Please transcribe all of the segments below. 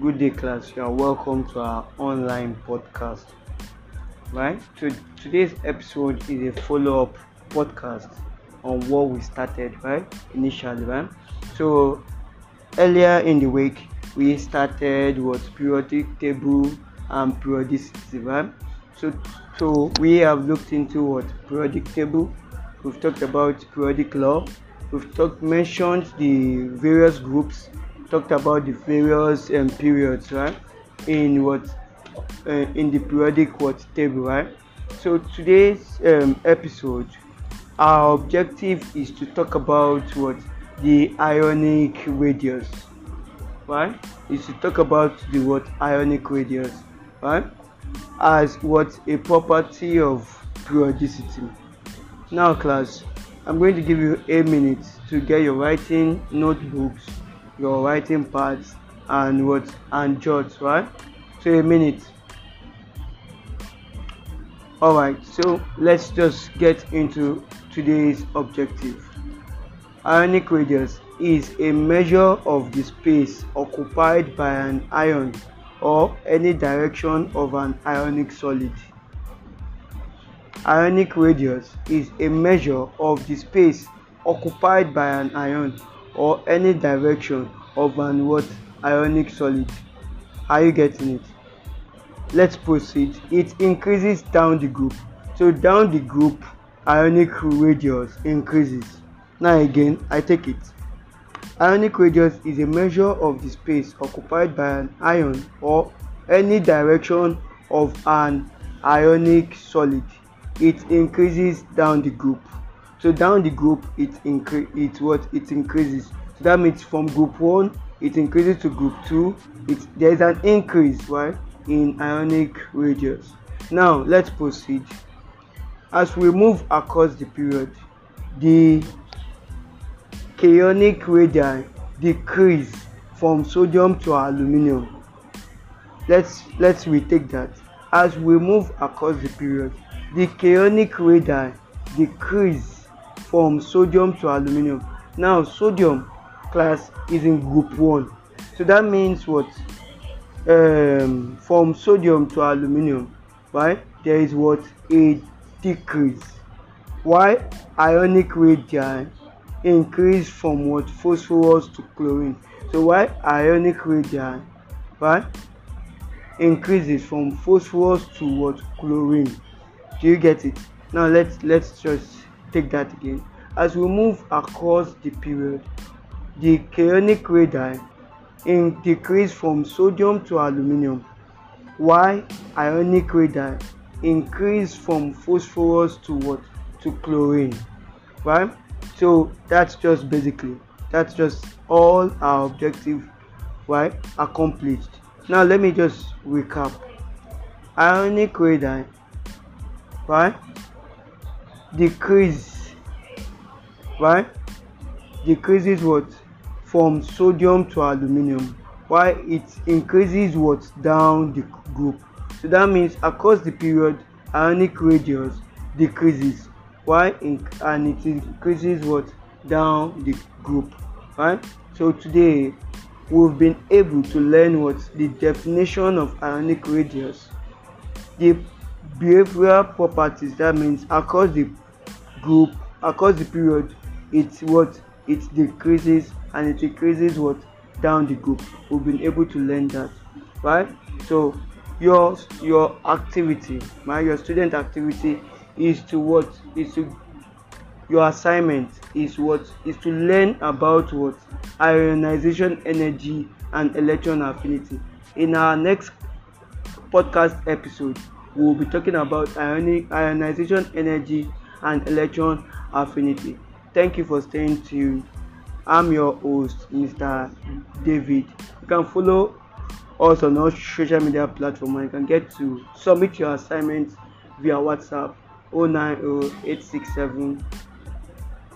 Good day, class. You are welcome to our online podcast. Right? So today's episode is a follow-up podcast on what we started, right? Initially, right? So earlier in the week, we started what periodic table and periodicity, right? So so we have looked into what periodic table. We've talked about periodic law. We've talked mentioned the various groups talked about the various um, periods, right? In what uh, in the periodic what table, right? So today's um, episode, our objective is to talk about what the ionic radius, right? Is to talk about the what ionic radius, right? As what a property of periodicity. Now, class, I'm going to give you a minute to get your writing notebooks your writing pads and what and jots right? So a minute. All right so let's just get into today's objective. Ionic radius is a measure of the space occupied by an ion or any direction of an ionic solid. Ionic radius is a measure of the space occupied by an ion or any direction of an what ionic solid. Are you getting it? Let's proceed. It increases down the group. So down the group ionic radius increases. Now again i take it. Ionic radius is a measure of the space occupied by an ion or any direction of an ionic solid. It increases down the group so down the group it increase it what it increases. So that means from group one it increases to group two. It there is an increase right in ionic radius. Now let's proceed. As we move across the period the cationic radii decrease from sodium to aluminium let's let's retake that. As we move across the period the cationic radii decrease from sodium to aluminium. Now sodium class is in group one. So that means what? Um, from sodium to aluminium. Right there is what? A decrease. Why? Ionic radii increase from what? Phosphorus to chlorine. So why? Ionic radii right increases from phosphorus to what? Chlorine. Do you get it? Now let's let's just take that again. As we move across the period the cationic radii in decrease from sodium to aluminium while ionic radii increase from phosphorus to what? To chlorine right? So that's just basically that's just all our objective right accomplished. Now let me just recap. Ionic radii right decrease right decreases what? From sodium to aluminium. While it increases what? Down the group. So that means across the period ionic radius decreases. In, and it increases what? Down the group. Right so today we've been able to learn what? The definition of ionic radius. The behavioral properties that means across the group across the period it's what? It decreases and it increases what? Down the group. We've been able to learn that right? So your your activity my your student activity is to what? Is to your assignment is what? Is to learn about what? Ionization energy and electron affinity. In our next podcast episode we will be talking about ionic ionization energy and electron affinity. Thank you for staying tuned. I'm your host mr david. You can follow us on all social media platforms. And you can get to submit your assignments via whatsapp 090867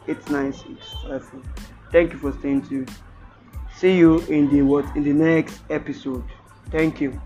89654 thank you for staying tuned. See you in the what in the next episode. Thank you